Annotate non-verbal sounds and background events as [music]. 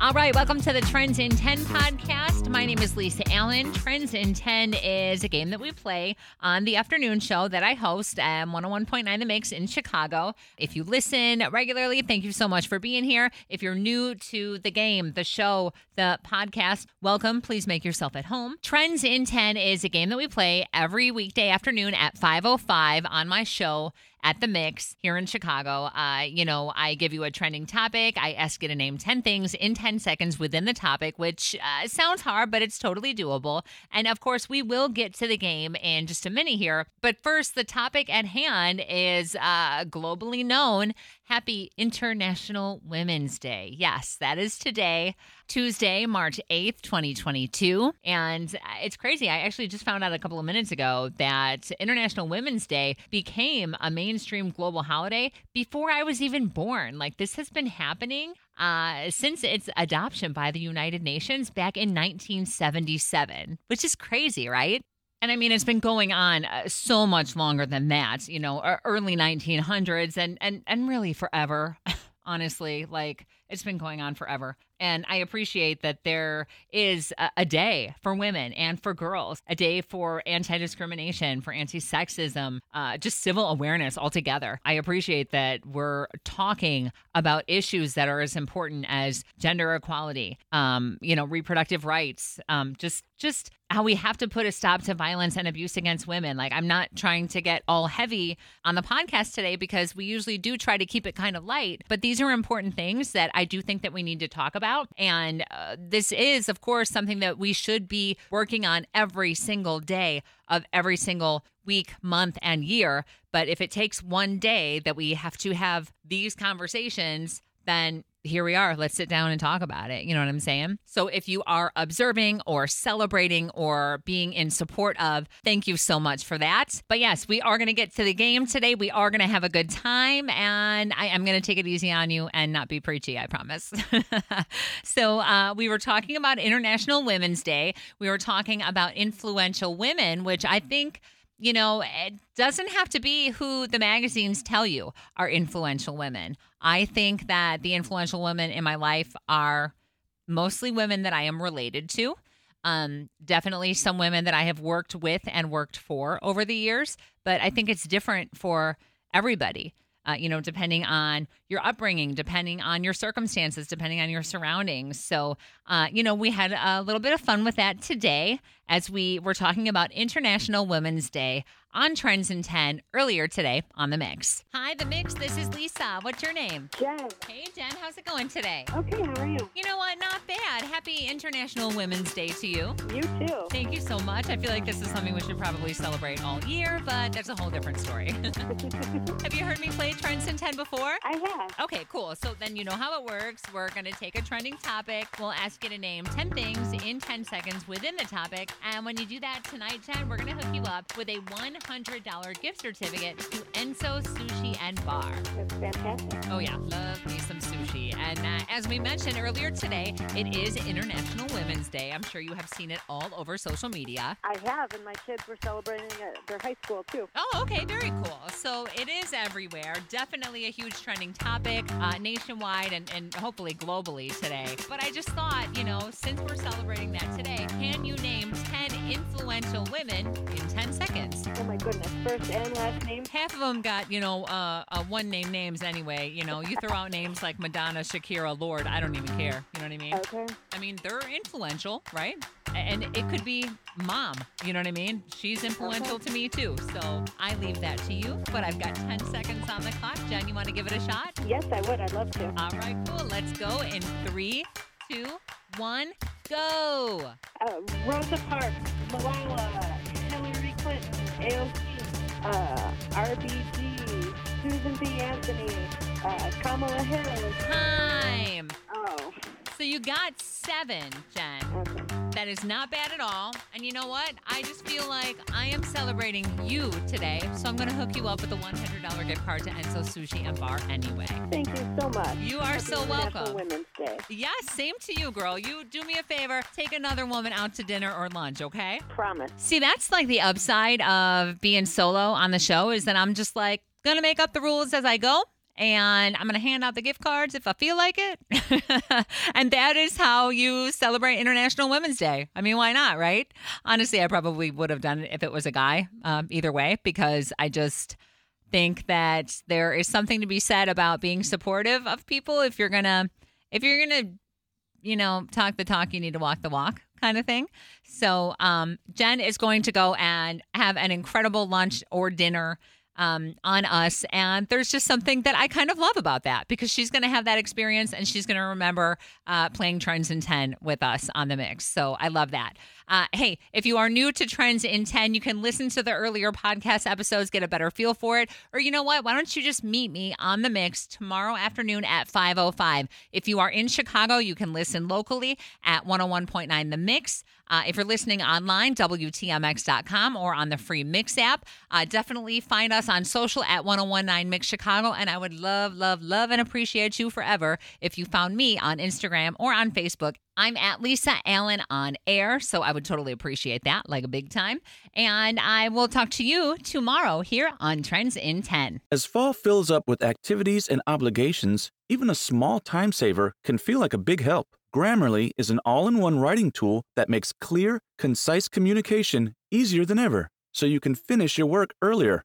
All right, welcome to the Trends in 10 podcast. My name is Lisa Allen. Trends in 10 is a game that we play on the afternoon show that I host um, at 101.9 The Mix in Chicago. If you listen regularly, thank you so much for being here. If you're new to the game, the show, the podcast, welcome. Please make yourself at home. Trends in 10 is a game that we play every weekday afternoon at 5:05 on my show at the mix here in Chicago. Uh, you know, I give you a trending topic. I ask you to name 10 things in 10 seconds within the topic, which uh, sounds hard, but it's totally doable. And of course, we will get to the game in just a minute here. But first, the topic at hand is uh, globally known Happy International Women's Day. Yes, that is today. Tuesday, March 8th, 2022. And it's crazy. I actually just found out a couple of minutes ago that International Women's Day became a mainstream global holiday before I was even born. Like, this has been happening uh, since its adoption by the United Nations back in 1977, which is crazy, right? And I mean, it's been going on uh, so much longer than that, you know, early 1900s and, and, and really forever. [laughs] honestly. Like it's been going on forever. And I appreciate that there is a, a day for women and for girls, a day for anti discrimination, for anti sexism, uh, just civil awareness altogether. I appreciate that we're talking about issues that are as important as gender equality, um, you know, reproductive rights, um, just just how we have to put a stop to violence and abuse against women. Like, I'm not trying to get all heavy on the podcast today because we usually do try to keep it kind of light, but these are important things that I do think that we need to talk about. And uh, this is, of course, something that we should be working on every single day of every single week, month, and year. But if it takes one day that we have to have these conversations, then here we are. Let's sit down and talk about it. You know what I'm saying? So if you are observing or celebrating or being in support of, thank you so much for that. But yes, we are going to get to the game today. We are going to have a good time and I am going to take it easy on you and not be preachy, I promise. [laughs] so uh, we were talking about International Women's Day. We were talking about influential women, which I think you know, it doesn't have to be who the magazines tell you are influential women. I think that the influential women in my life are mostly women that I am related to. Um, definitely some women that I have worked with and worked for over the years, but I think it's different for everybody. Uh, you know, depending on your upbringing, depending on your circumstances, depending on your surroundings. So, uh, you know, we had a little bit of fun with that today as we were talking about International Women's Day on Trends in 10 earlier today on The Mix. Hi, The Mix. This is Lisa. What's your name? Jen. Hey, Jen. How's it going today? Okay, how are you? You know what? Not bad. Happy International Women's Day to you. You too. Thank you so much. I feel like this is something we should probably celebrate all year, but that's a whole different story. [laughs] have you heard me play Trends in 10 before? I have. Okay, cool. So then you know how it works. We're going to take a trending topic. We'll ask you to name 10 things in 10 seconds within the topic. And when you do that tonight, Jen, we're going to hook you up with a $100 gift certificate to Enso Sushi and Bar. That's fantastic. Oh, yeah. Love me some sushi. And uh, as we mentioned earlier today, it is International Women's Day. I'm sure you have seen it all over social media. I have, and my kids were celebrating at their high school too. Oh, okay, very cool. So it is everywhere. Definitely a huge trending topic uh, nationwide and, and hopefully globally today. But I just thought, you know, since we're celebrating that today, influential women in 10 seconds? Oh my goodness. First and last name. Half of them got, you know, uh, uh, one name names anyway. You know, you throw out names like Madonna, Shakira, Lorde, I don't even care. You know what I mean? Okay. I mean, they're influential, right? And it could be mom. You know what I mean? She's influential to me too. So I leave that to you. But I've got 10 seconds on the clock. Jen, you want to give it a shot? Yes, I would. I'd love to. All right, cool. Let's go in three, two, one, go. Uh, Rosa Parks, Malala, Hillary Clinton, AOC, uh, RBG, Susan B. Anthony, uh, Kamala Harris. Time. Oh, So you got seven, Jen. That is not bad at all. And you know what? I just feel like I am celebrating you today. So I'm going to hook you up with a $100 gift card to Enso Sushi and Bar anyway. Thank you so much. You are Happy so welcome. Women's Day. Yes, same to you, girl. You do me a favor, take another woman out to dinner or lunch, okay? Promise. See, that's like the upside of being solo on the show is that I'm just like going to make up the rules as I go and I'm going to hand out the gift cards if I feel like it. [laughs] and that is how you celebrate International Women's Day. I mean, why not, right? Honestly, I probably would have done it if it was a guy, um, either way, because I just think that there is something to be said about being supportive of people if you're going to if you're going to you know talk the talk you need to walk the walk kind of thing so um, jen is going to go and have an incredible lunch or dinner um, on us. And there's just something that I kind of love about that because she's going to have that experience and she's going to remember uh, playing Trends in 10 with us on the mix. So I love that. Uh, hey, if you are new to Trends in 10, you can listen to the earlier podcast episodes, get a better feel for it. Or you know what? Why don't you just meet me on the mix tomorrow afternoon at 5.05? If you are in Chicago, you can listen locally at 101.9 The Mix. Uh, if you're listening online, WTMX.com or on the free Mix app, uh, definitely find us on social at 1019 Mix Chicago. And I would love, love, love, and appreciate you forever if you found me on Instagram or on Facebook. I'm at Lisa Allen on air, so I would totally appreciate that, like a big time. And I will talk to you tomorrow here on Trends in 10. As fall fills up with activities and obligations, even a small time saver can feel like a big help. Grammarly is an all in one writing tool that makes clear, concise communication easier than ever, so you can finish your work earlier